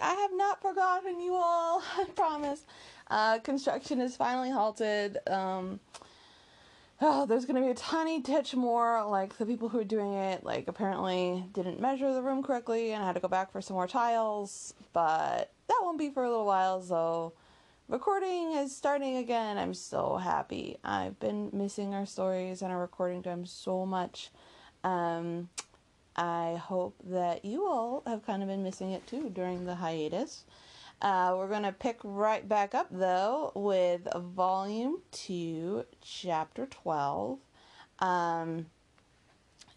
I have not forgotten you all. I promise. Uh, construction is finally halted. Um, oh, there's gonna be a tiny titch more. Like the people who are doing it, like apparently didn't measure the room correctly and I had to go back for some more tiles. But that won't be for a little while. So recording is starting again. I'm so happy. I've been missing our stories and our recording time so much. Um, I hope that you all have kind of been missing it too during the hiatus. Uh, we're going to pick right back up though with volume 2, chapter 12. Um,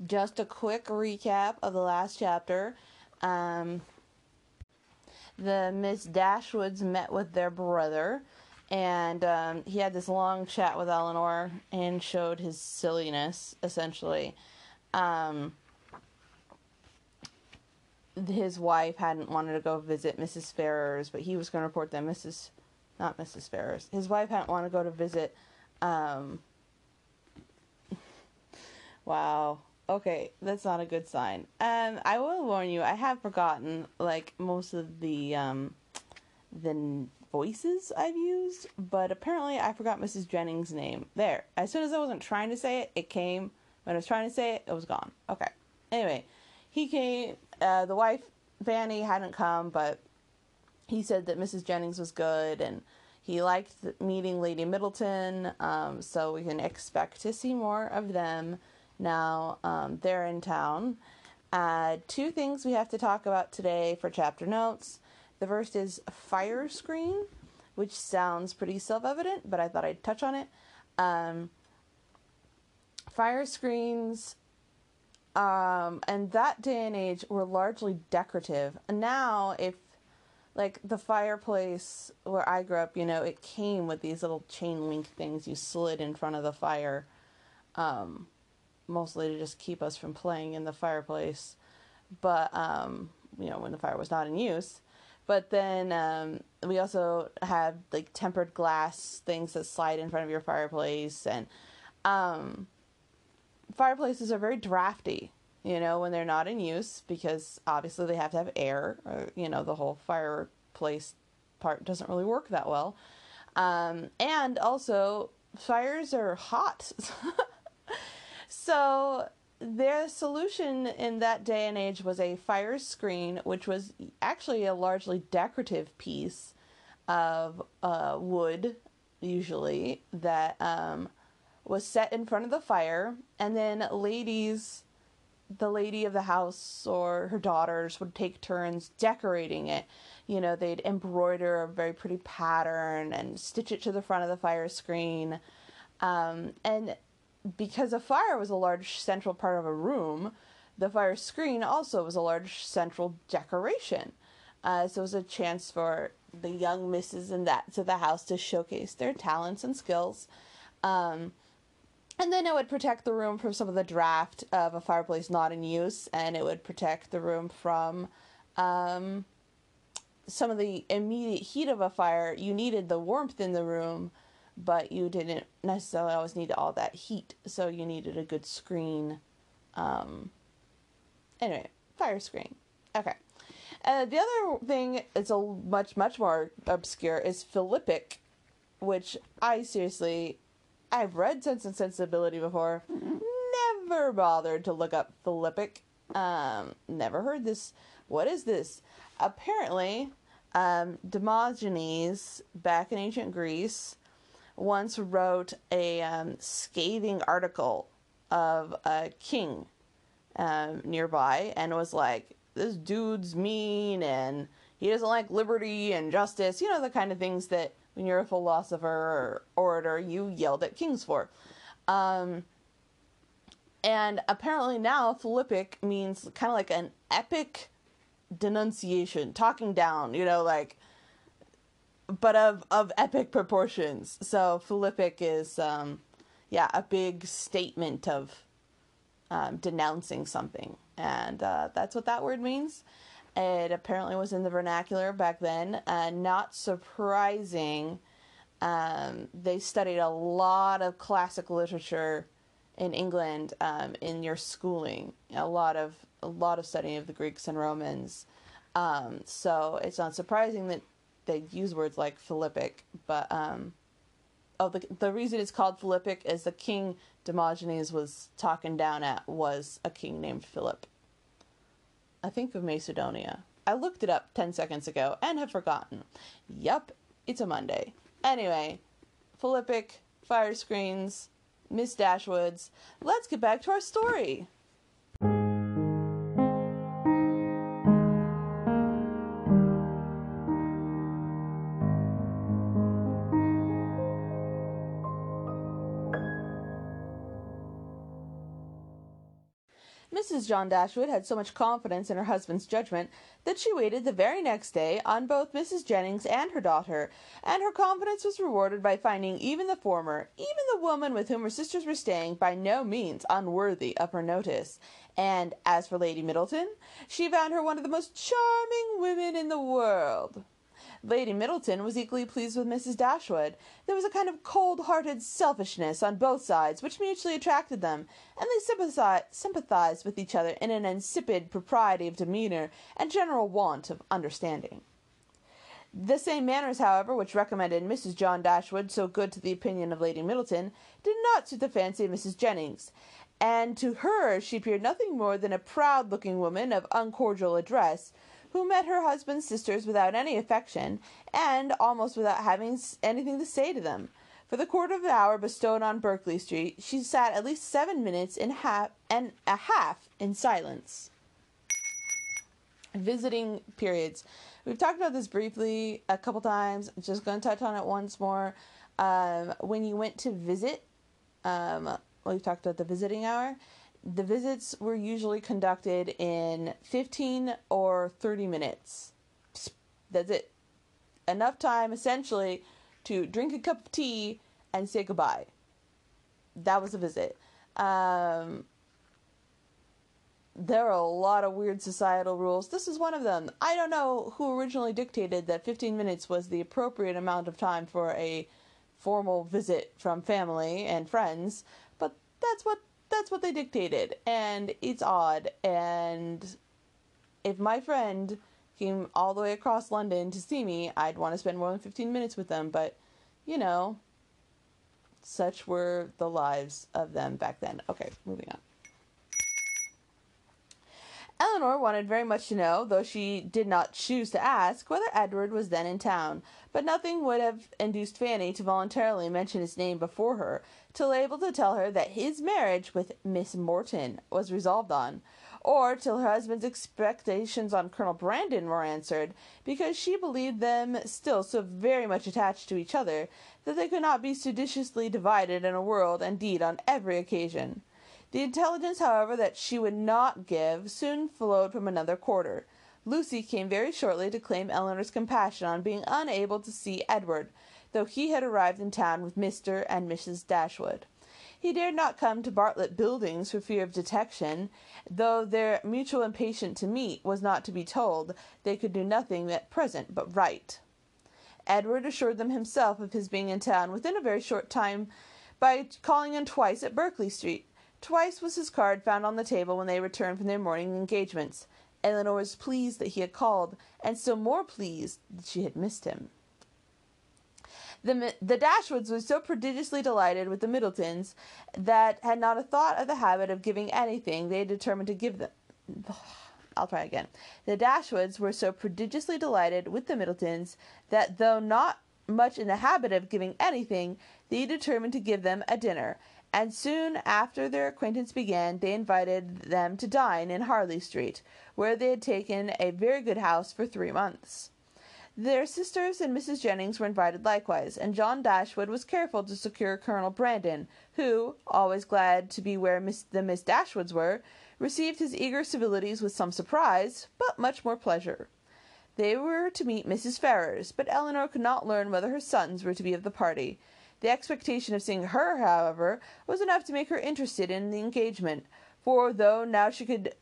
just a quick recap of the last chapter. Um, the Miss Dashwoods met with their brother, and um, he had this long chat with Elinor and showed his silliness, essentially. Um, his wife hadn't wanted to go visit Mrs. Ferrars, but he was going to report that Mrs. Not Mrs. Ferrars. His wife hadn't wanted to go to visit. Um, wow. Okay, that's not a good sign. Um, I will warn you. I have forgotten like most of the um, the voices I've used, but apparently I forgot Mrs. Jennings' name. There. As soon as I wasn't trying to say it, it came. When I was trying to say it, it was gone. Okay. Anyway, he came. Uh, the wife Fanny hadn't come, but he said that Mrs. Jennings was good and he liked meeting Lady Middleton. Um, so we can expect to see more of them now. Um, they're in town. Uh, two things we have to talk about today for chapter notes. The first is fire screen, which sounds pretty self evident, but I thought I'd touch on it. Um, fire screens um, and that day and age were largely decorative. And now, if like the fireplace where I grew up, you know, it came with these little chain link things you slid in front of the fire, um, mostly to just keep us from playing in the fireplace. But um, you know, when the fire was not in use. But then um, we also had like tempered glass things that slide in front of your fireplace, and um, fireplaces are very drafty, you know, when they're not in use because obviously they have to have air. Or, you know, the whole fireplace part doesn't really work that well. Um, and also, fires are hot. so their solution in that day and age was a fire screen, which was actually a largely decorative piece of uh, wood, usually, that um, was set in front of the fire, and then ladies, the lady of the house or her daughters would take turns decorating it. You know, they'd embroider a very pretty pattern and stitch it to the front of the fire screen. Um, and because a fire was a large central part of a room, the fire screen also was a large central decoration. Uh, so it was a chance for the young misses and that to the house to showcase their talents and skills. Um, and then it would protect the room from some of the draft of a fireplace not in use, and it would protect the room from um, some of the immediate heat of a fire. You needed the warmth in the room, but you didn't necessarily always need all that heat, so you needed a good screen. Um, anyway, fire screen. Okay. Uh, the other thing is a much much more obscure is Philippic, which I seriously I've read Sense and Sensibility before. Never bothered to look up Philippic. Um, never heard this. What is this? Apparently, um, Diogenes, back in ancient Greece, once wrote a um, scathing article of a king um, nearby and was like, this dude's mean and he doesn't like liberty and justice. You know, the kind of things that when you're a philosopher or orator, you yelled at kings for. Um, and apparently now Philippic means kind of like an epic denunciation, talking down, you know, like, but of, of epic proportions. So Philippic is, um, yeah, a big statement of um, denouncing something. And uh, that's what that word means. It apparently was in the vernacular back then. Uh, not surprising. Um, they studied a lot of classic literature in England um, in your schooling. A lot of a lot of studying of the Greeks and Romans. Um, so it's not surprising that they use words like Philippic, but um, oh, the the reason it's called Philippic is the king Diogenes was talking down at was a king named Philip. I think of Macedonia. I looked it up 10 seconds ago and have forgotten. Yup, it's a Monday. Anyway, Philippic, fire screens, Miss Dashwoods. Let's get back to our story. Mrs. John Dashwood had so much confidence in her husband's judgment that she waited the very next day on both Mrs. Jennings and her daughter, and her confidence was rewarded by finding even the former, even the woman with whom her sisters were staying, by no means unworthy of her notice. And as for Lady Middleton, she found her one of the most charming women in the world. Lady Middleton was equally pleased with Mrs. Dashwood. There was a kind of cold hearted selfishness on both sides which mutually attracted them, and they sympathized with each other in an insipid propriety of demeanour and general want of understanding. The same manners, however, which recommended Mrs. John Dashwood so good to the opinion of Lady Middleton, did not suit the fancy of Mrs. Jennings, and to her she appeared nothing more than a proud looking woman of uncordial address, who met her husband's sisters without any affection, and almost without having anything to say to them. For the quarter of an hour bestowed on Berkeley Street, she sat at least seven minutes and half and a half in silence. Visiting periods. We've talked about this briefly a couple times. I'm just going to touch on it once more. Um, when you went to visit, um, we've talked about the visiting hour the visits were usually conducted in 15 or 30 minutes. That's it. Enough time, essentially, to drink a cup of tea and say goodbye. That was a visit. Um, there are a lot of weird societal rules. This is one of them. I don't know who originally dictated that 15 minutes was the appropriate amount of time for a formal visit from family and friends, but that's what that's what they dictated and it's odd and if my friend came all the way across London to see me, I'd want to spend more than 15 minutes with them, but you know, such were the lives of them back then. Okay, moving on. Eleanor wanted very much to know, though she did not choose to ask, whether Edward was then in town, but nothing would have induced Fanny to voluntarily mention his name before her, till able to tell her that his marriage with Miss Morton was resolved on, or till her husband's expectations on Colonel Brandon were answered, because she believed them still so very much attached to each other that they could not be seditiously divided in a world and deed on every occasion. The intelligence, however, that she would not give soon flowed from another quarter. Lucy came very shortly to claim Elinor's compassion on being unable to see Edward, though he had arrived in town with Mr. and Mrs. Dashwood. He dared not come to Bartlett Buildings for fear of detection, though their mutual impatience to meet was not to be told, they could do nothing at present but write. Edward assured them himself of his being in town within a very short time by calling in twice at Berkeley Street, Twice was his card found on the table when they returned from their morning engagements. Elinor was pleased that he had called, and still more pleased that she had missed him. The, the Dashwoods were so prodigiously delighted with the Middletons that had not a thought of the habit of giving anything they had determined to give them. I'll try again. The Dashwoods were so prodigiously delighted with the Middletons that though not much in the habit of giving anything, they determined to give them a dinner, and soon after their acquaintance began, they invited them to dine in Harley Street, where they had taken a very good house for three months. Their sisters and Mrs. Jennings were invited likewise, and John Dashwood was careful to secure Colonel Brandon, who, always glad to be where Miss, the Miss Dashwoods were, received his eager civilities with some surprise, but much more pleasure. They were to meet Mrs. Ferrars, but Elinor could not learn whether her sons were to be of the party, the expectation of seeing her, however, was enough to make her interested in the engagement, for though now she could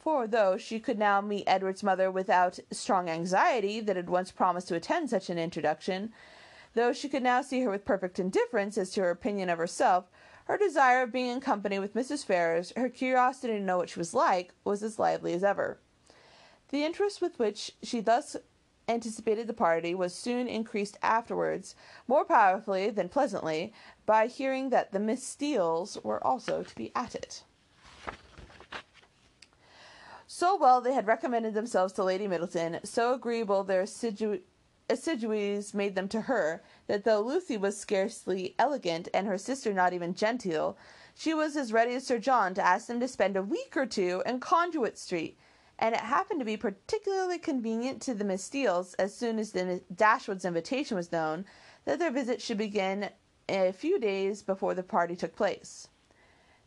for though she could now meet Edward's mother without strong anxiety that had once promised to attend such an introduction, though she could now see her with perfect indifference as to her opinion of herself, her desire of being in company with Mrs. Ferrars, her curiosity to know what she was like, was as lively as ever. The interest with which she thus anticipated the party was soon increased afterwards, more powerfully than pleasantly, by hearing that the Miss Steeles were also to be at it. So well they had recommended themselves to Lady Middleton, so agreeable their assidu- assiduities made them to her, that though Lucy was scarcely elegant, and her sister not even genteel, she was as ready as Sir John to ask them to spend a week or two in Conduit Street, and it happened to be particularly convenient to the Miss Steeles, as soon as the Dashwood's invitation was known, that their visit should begin a few days before the party took place.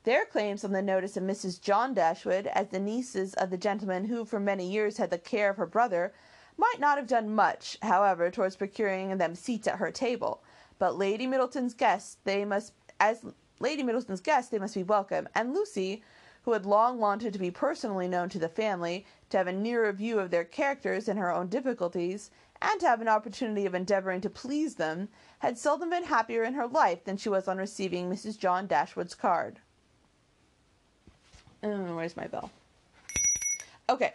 Their claims on the notice of Mrs. John Dashwood, as the nieces of the gentleman who for many years had the care of her brother, might not have done much, however, towards procuring them seats at her table. But Lady Middleton's guests, they must, as Lady Middleton's guests, they must be welcome, and Lucy, who had long wanted to be personally known to the family, to have a nearer view of their characters and her own difficulties, and to have an opportunity of endeavoring to please them, had seldom been happier in her life than she was on receiving Mrs. John Dashwood's card. Oh, where's my bell? Okay.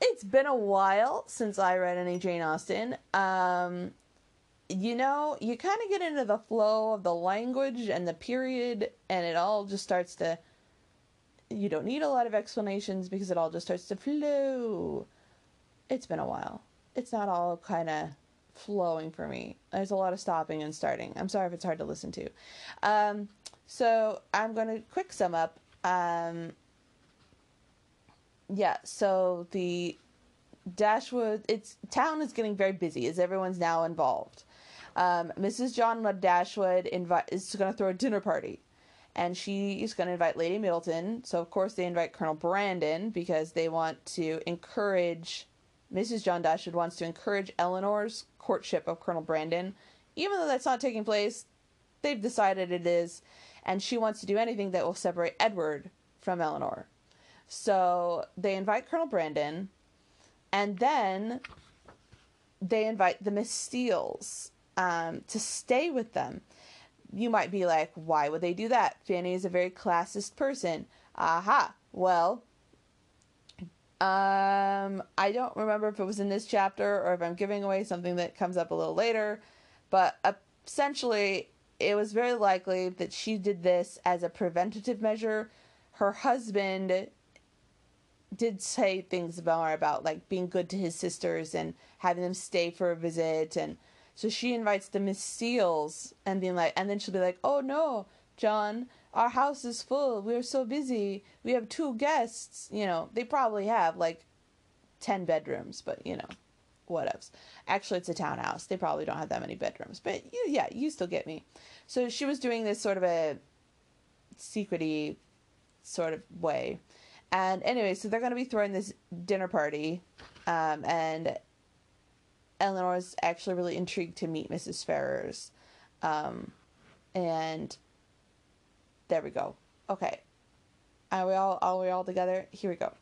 It's been a while since I read any Jane Austen. Um, you know, you kind of get into the flow of the language and the period, and it all just starts to you don't need a lot of explanations because it all just starts to flow. It's been a while. It's not all kind of flowing for me. There's a lot of stopping and starting. I'm sorry if it's hard to listen to. Um, so I'm going to quick sum up. Um, yeah, so the Dashwood, it's town is getting very busy as everyone's now involved. Um, Mrs. John Dashwood invite is going to throw a dinner party and she is going to invite Lady Middleton. So, of course, they invite Colonel Brandon because they want to encourage, Mrs. John Dashwood wants to encourage Elinor's courtship of Colonel Brandon. Even though that's not taking place, they've decided it is, and she wants to do anything that will separate Edward from Elinor. So, they invite Colonel Brandon, and then they invite the Miss Steeles um, to stay with them you might be like, why would they do that? Fanny is a very classist person. Aha. Well, um, I don't remember if it was in this chapter or if I'm giving away something that comes up a little later, but essentially, it was very likely that she did this as a preventative measure. Her husband did say things about her about like being good to his sisters and having them stay for a visit and so she invites the Miss Steeles and being like, and then she'll be like, "Oh no, John, our house is full. We're so busy. We have two guests. You know, they probably have like ten bedrooms, but you know, whatevs. Actually, it's a townhouse. They probably don't have that many bedrooms, but you, yeah, you still get me. So she was doing this sort of a secrety sort of way. And anyway, so they're going to be throwing this dinner party, um, and is actually really intrigued to meet Mrs. Ferrars. Um, and there we go. Okay. Are we all are we all together? Here we go.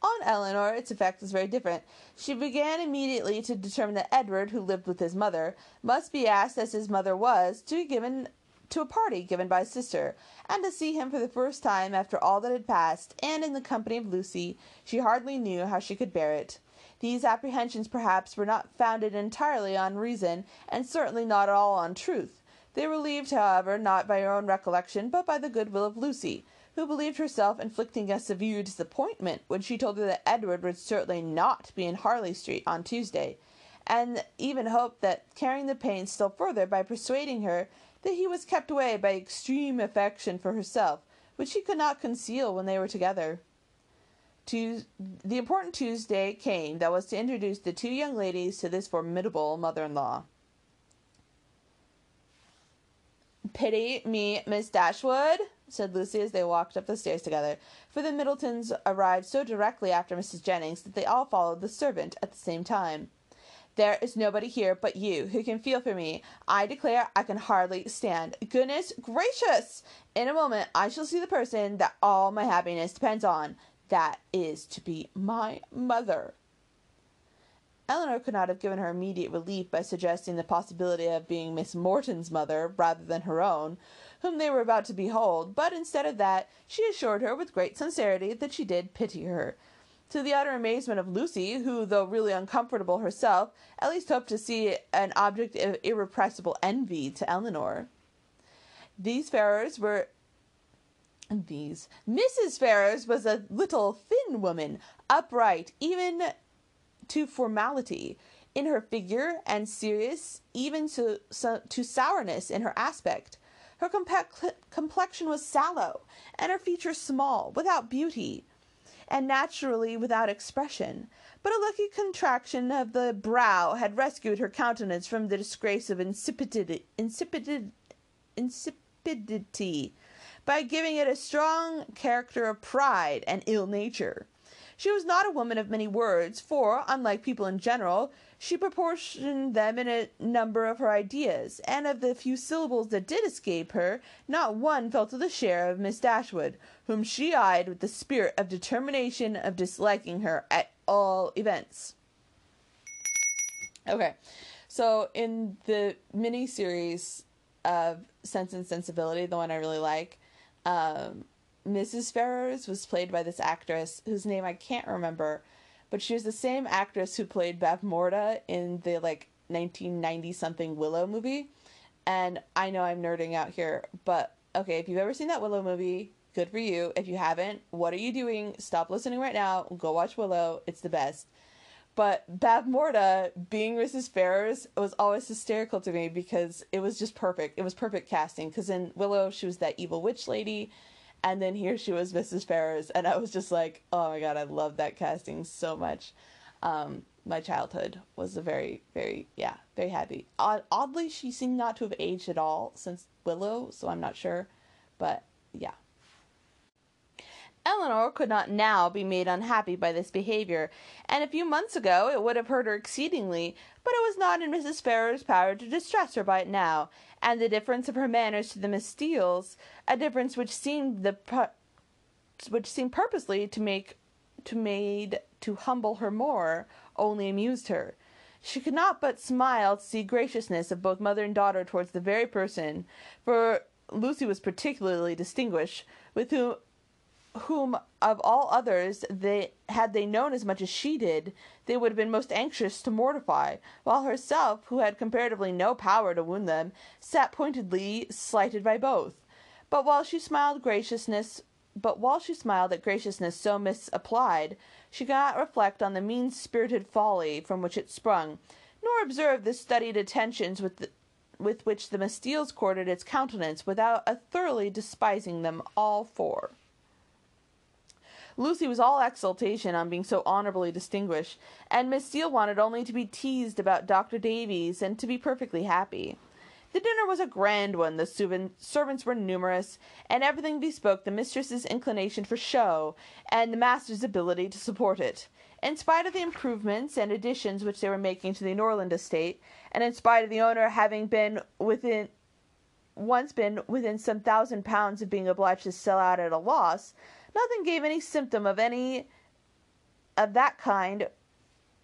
On Elinor, its effect was very different. She began immediately to determine that Edward, who lived with his mother, must be asked, as his mother was, to be given to a party given by his sister, and to see him for the first time after all that had passed, and in the company of Lucy, she hardly knew how she could bear it. These apprehensions, perhaps, were not founded entirely on reason, and certainly not at all on truth. They were relieved, however, not by her own recollection, but by the good will of Lucy, who believed herself inflicting a severe disappointment when she told her that Edward would certainly not be in Harley Street on Tuesday, and even hoped that carrying the pain still further by persuading her that he was kept away by extreme affection for herself, which she could not conceal when they were together. The important Tuesday came that was to introduce the two young ladies to this formidable mother in law. Pity me, Miss Dashwood, said Lucy as they walked up the stairs together, for the Middletons arrived so directly after Mrs. Jennings that they all followed the servant at the same time. There is nobody here but you who can feel for me. I declare I can hardly stand. Goodness gracious! In a moment I shall see the person that all my happiness depends on. That is to be my mother. Elinor could not have given her immediate relief by suggesting the possibility of being Miss Morton's mother rather than her own, whom they were about to behold, but instead of that, she assured her with great sincerity that she did pity her. To the utter amazement of Lucy, who, though really uncomfortable herself, at least hoped to see an object of irrepressible envy to Elinor. These Ferrars were these. Mrs. Ferrars was a little thin woman, upright even to formality in her figure and serious even to, to sourness in her aspect. Her compe- complexion was sallow, and her features small, without beauty, and naturally without expression. But a lucky contraction of the brow had rescued her countenance from the disgrace of insipidity, insipidity, insipidity by giving it a strong character of pride and ill nature. She was not a woman of many words, for, unlike people in general, she proportioned them in a number of her ideas, and of the few syllables that did escape her, not one fell to the share of Miss Dashwood, whom she eyed with the spirit of determination of disliking her at all events. Okay, so in the mini series of Sense and Sensibility, the one I really like, um, Mrs. Ferrars was played by this actress whose name I can't remember, but she was the same actress who played Bavmorda in the like 1990 something Willow movie. And I know I'm nerding out here, but okay, if you've ever seen that Willow movie, good for you. If you haven't, what are you doing? Stop listening right now. Go watch Willow. It's the best. But Bavmorda being Mrs. Ferrars was always hysterical to me because it was just perfect. It was perfect casting because in Willow she was that evil witch lady, and then here she was Mrs. Ferrars, and I was just like, oh my god, I love that casting so much. Um, my childhood was a very, very, yeah, very happy. oddly, she seemed not to have aged at all since Willow, so I'm not sure, but yeah. Elinor could not now be made unhappy by this behavior, and a few months ago it would have hurt her exceedingly, but it was not in Mrs. Ferrars's power to distress her by it now, and the difference of her manners to the Miss Steeles, a difference which seemed the which seemed purposely to make to made to humble her more, only amused her. She could not but smile to see graciousness of both mother and daughter towards the very person, for Lucy was particularly distinguished, with whom whom of all others they had they known as much as she did, they would have been most anxious to mortify, while herself, who had comparatively no power to wound them, sat pointedly slighted by both. But while she smiled graciousness but while she smiled at graciousness so misapplied, she could not reflect on the mean spirited folly from which it sprung, nor observe the studied attentions with the, with which the Miss Steeles courted its countenance without a thoroughly despising them all four. Lucy was all exultation on being so honorably distinguished, and Miss Steele wanted only to be teased about Dr. Davies and to be perfectly happy. The dinner was a grand one, the servants were numerous, and everything bespoke the mistress's inclination for show, and the master's ability to support it. In spite of the improvements and additions which they were making to the Norland estate, and in spite of the owner having been within once been within some thousand pounds of being obliged to sell out at a loss, Nothing gave any symptom of any of that kind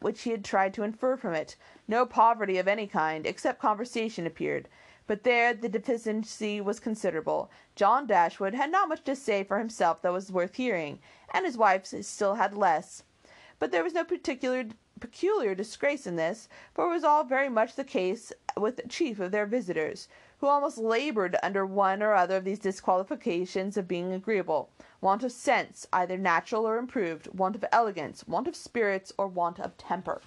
which he had tried to infer from it. No poverty of any kind, except conversation, appeared. But there the deficiency was considerable. John Dashwood had not much to say for himself that was worth hearing, and his wife still had less. But there was no particular peculiar disgrace in this, for it was all very much the case with the chief of their visitors, who almost labored under one or other of these disqualifications of being agreeable want of sense, either natural or improved, want of elegance, want of spirits, or want of temper.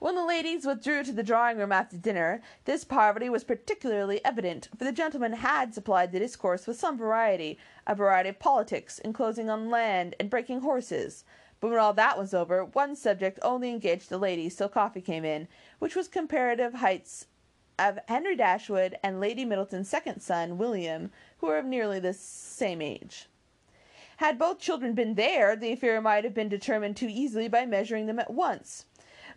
When the ladies withdrew to the drawing room after dinner, this poverty was particularly evident, for the gentlemen had supplied the discourse with some variety, a variety of politics, enclosing on land and breaking horses. But when all that was over, one subject only engaged the ladies till coffee came in, which was comparative heights of Henry Dashwood and Lady Middleton's second son, William, who were of nearly the same age. Had both children been there, the affair might have been determined too easily by measuring them at once.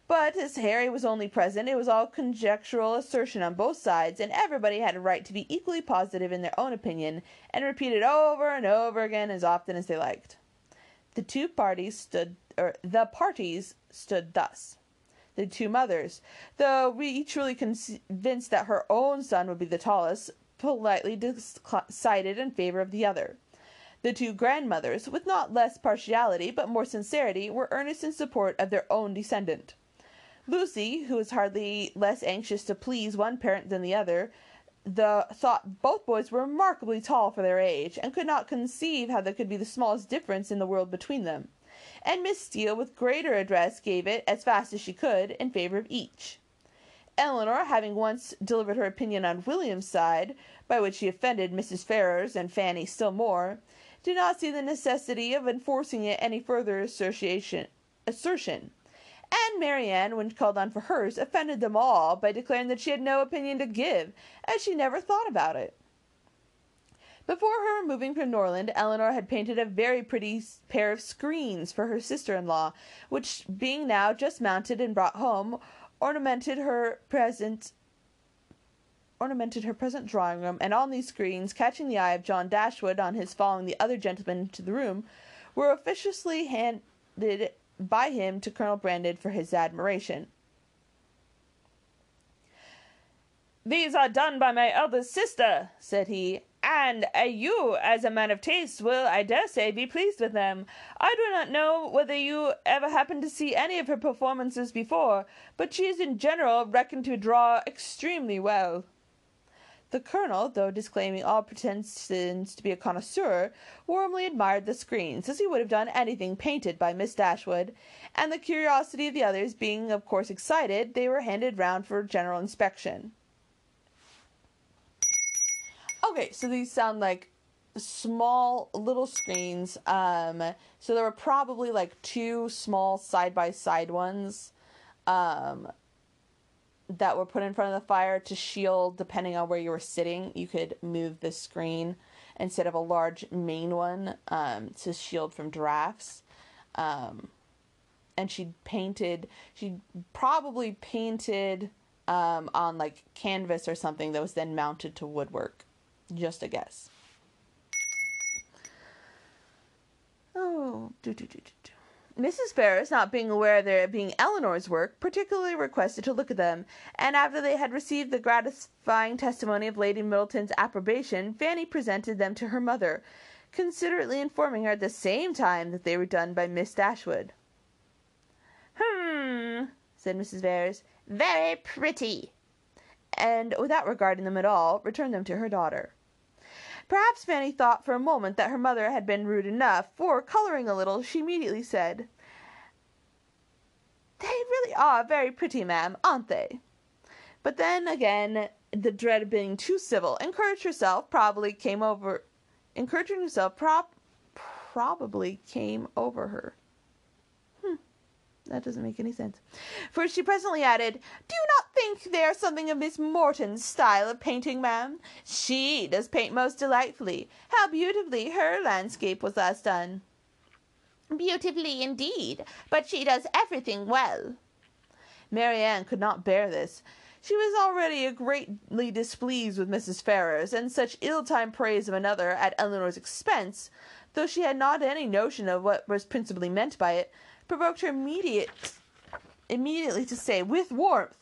But as Harry was only present, it was all conjectural assertion on both sides, and everybody had a right to be equally positive in their own opinion, and repeat it over and over again as often as they liked. The two parties stood, or the parties stood thus. The two mothers, though each really convinced that her own son would be the tallest, politely decided in favor of the other. The two grandmothers, with not less partiality but more sincerity, were earnest in support of their own descendant. Lucy, who was hardly less anxious to please one parent than the other, the thought both boys were remarkably tall for their age, and could not conceive how there could be the smallest difference in the world between them. And Miss Steele, with greater address, gave it, as fast as she could, in favor of each. Elinor, having once delivered her opinion on William's side, by which she offended Mrs. Ferrars and Fanny still more, did not see the necessity of enforcing it any further assertion and Marianne, when called on for hers, offended them all by declaring that she had no opinion to give, as she never thought about it. Before her removing from Norland, Elinor had painted a very pretty pair of screens for her sister in law, which, being now just mounted and brought home, ornamented her present ornamented her present drawing room, and on these screens, catching the eye of John Dashwood on his following the other gentlemen into the room, were officiously handed by him to Colonel Brandon for his admiration. These are done by my eldest sister, said he, and uh, you, as a man of taste, will, I dare say, be pleased with them. I do not know whether you ever happened to see any of her performances before, but she is in general reckoned to draw extremely well. The colonel, though disclaiming all pretensions to be a connoisseur, warmly admired the screens, as he would have done anything painted by Miss Dashwood, and the curiosity of the others being of course excited, they were handed round for general inspection. Okay, so these sound like small little screens. Um, so there were probably like two small side by side ones. Um, that were put in front of the fire to shield, depending on where you were sitting, you could move the screen instead of a large main one um, to shield from drafts. Um, and she painted, she probably painted um, on like canvas or something that was then mounted to woodwork. Just a guess. Oh, do do do do. Mrs. Ferrars, not being aware of their being Elinor's work, particularly requested to look at them, and after they had received the gratifying testimony of Lady Middleton's approbation, Fanny presented them to her mother, considerately informing her at the same time that they were done by Miss Dashwood. "Hum," said Mrs. Ferrars, "very pretty," and, without regarding them at all, returned them to her daughter. Perhaps Fanny thought for a moment that her mother had been rude enough, for, colouring a little, she immediately said, "They really are very pretty, ma'am, aren't they?" But then, again, the dread of being too civil encouraged herself probably came over encouraging herself prop probably came over her. That doesn't make any sense. For she presently added, Do you not think they are something of Miss Morton's style of painting, ma'am? She does paint most delightfully. How beautifully her landscape was last done. Beautifully indeed, but she does everything well. Marianne could not bear this. She was already greatly displeased with Mrs. Ferrars, and such ill-timed praise of another at Elinor's expense, though she had not any notion of what was principally meant by it, provoked her immediate, immediately to say, with warmth,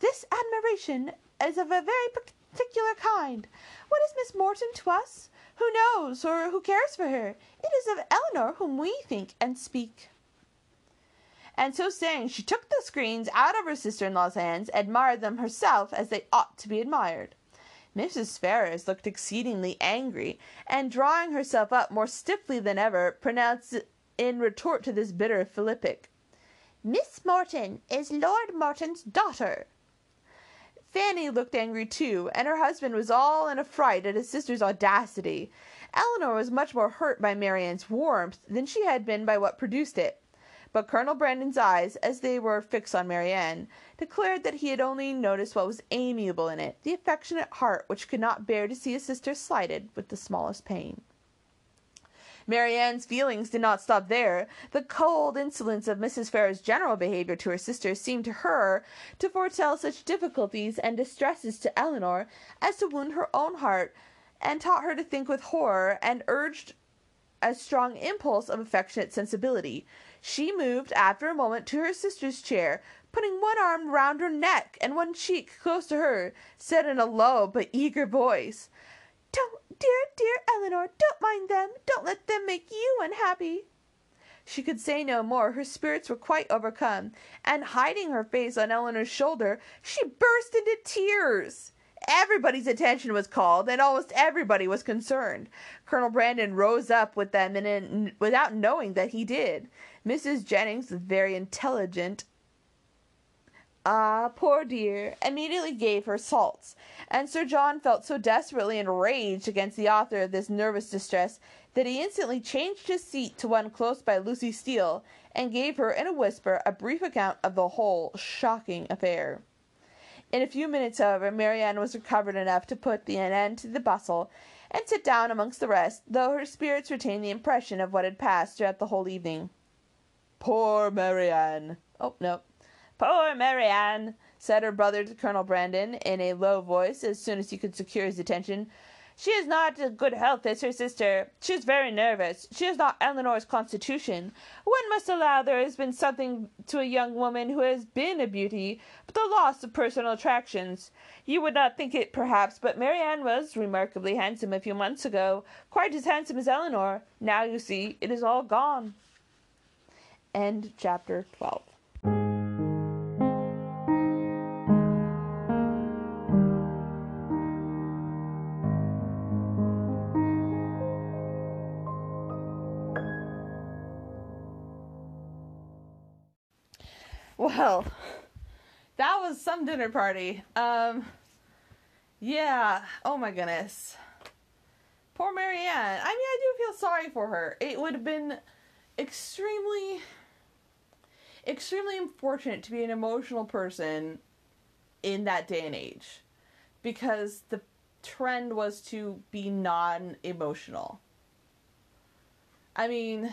This admiration is of a very particular kind. What is Miss Morton to us? Who knows or who cares for her? It is of Elinor whom we think and speak. And so saying, she took the screens out of her sister in law's hands, admired them herself as they ought to be admired. Mrs. Ferrars looked exceedingly angry, and drawing herself up more stiffly than ever, pronounced in retort to this bitter philippic. Miss Morton is Lord Morton's daughter. Fanny looked angry too, and her husband was all in a fright at his sister's audacity. Elinor was much more hurt by Marianne's warmth than she had been by what produced it. But Colonel Brandon's eyes, as they were fixed on Marianne, declared that he had only noticed what was amiable in it, the affectionate heart which could not bear to see a sister slighted with the smallest pain. Marianne's feelings did not stop there. The cold insolence of Mrs. Ferrars's general behaviour to her sister seemed to her to foretell such difficulties and distresses to Elinor as to wound her own heart, and taught her to think with horror, and urged a strong impulse of affectionate sensibility. She moved, after a moment, to her sister's chair, putting one arm round her neck and one cheek close to her, said in a low but eager voice, Don't, dear, dear Elinor, don't mind them. Don't let them make you unhappy. She could say no more. Her spirits were quite overcome, and hiding her face on Elinor's shoulder, she burst into tears. Everybody's attention was called, and almost everybody was concerned. Colonel Brandon rose up with them and without knowing that he did. Mrs. Jennings was very intelligent. Ah, poor dear, immediately gave her salts, and Sir John felt so desperately enraged against the author of this nervous distress that he instantly changed his seat to one close by Lucy Steele, and gave her in a whisper a brief account of the whole shocking affair. In a few minutes, however, Marianne was recovered enough to put an end to the bustle, and sit down amongst the rest, though her spirits retained the impression of what had passed throughout the whole evening. Poor Marianne! Oh, no. Poor Marianne, said her brother to Colonel Brandon, in a low voice, as soon as he could secure his attention. She is not in good health as her sister. She is very nervous. She has not Elinor's constitution. One must allow there has been something to a young woman who has been a beauty, but the loss of personal attractions. You would not think it, perhaps, but Marianne was remarkably handsome a few months ago, quite as handsome as Elinor. Now, you see, it is all gone. End chapter 12. Well, that was some dinner party. Um, yeah. Oh my goodness. Poor Marianne. I mean, I do feel sorry for her. It would have been extremely, extremely unfortunate to be an emotional person in that day and age because the trend was to be non emotional. I mean,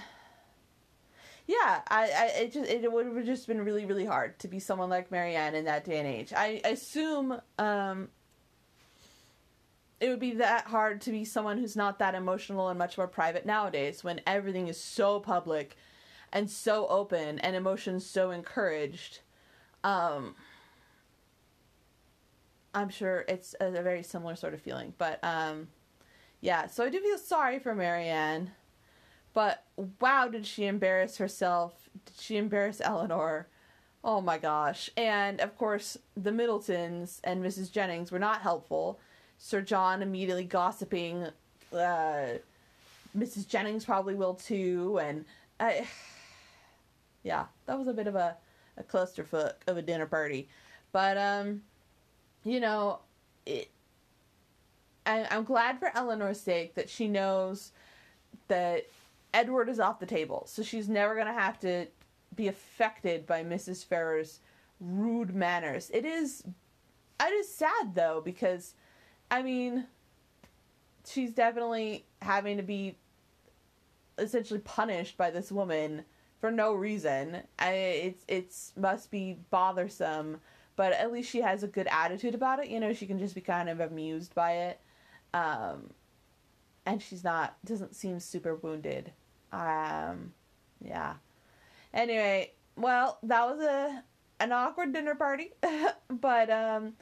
yeah, I, I it just it would have just been really really hard to be someone like Marianne in that day and age. I assume um, it would be that hard to be someone who's not that emotional and much more private nowadays when everything is so public and so open and emotions so encouraged. Um, I'm sure it's a, a, very similar sort of feeling, but um, yeah. So I do feel sorry for Marianne. But wow, did she embarrass herself? Did she embarrass Elinor? Oh my gosh. And of course, the Middletons and Mrs. Jennings were not helpful. Sir John immediately gossiping. Uh, Mrs. Jennings probably will too. And I, yeah, that was a bit of a, a clusterfuck of a dinner party. But, um, you know, it, I, I'm glad for Elinor's sake that she knows that Edward is off the table, so she's never going to have to be affected by Mrs. Ferrars' rude manners. It is it is sad though because I mean she's definitely having to be essentially punished by this woman for no reason. It's it's must be bothersome, but at least she has a good attitude about it. You know, she can just be kind of amused by it. Um, and she's not doesn't seem super wounded. Um, yeah. Anyway, well, that was a an awkward dinner party, but um,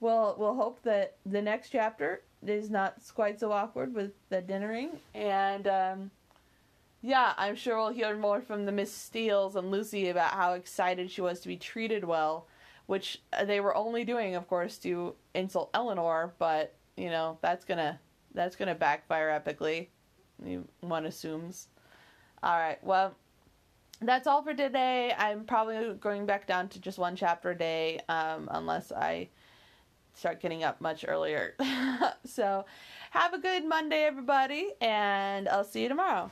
we'll we'll hope that the next chapter is not quite so awkward with the dinnering, and um, yeah, I'm sure we'll hear more from the Miss Steeles and Lucy about how excited she was to be treated well, which they were only doing, of course, to insult Elinor, but you know that's gonna that's gonna backfire epically. One assumes. All right. Well, that's all for today. I'm probably going back down to just one chapter a day, um, unless I start getting up much earlier. so, have a good Monday, everybody, and I'll see you tomorrow.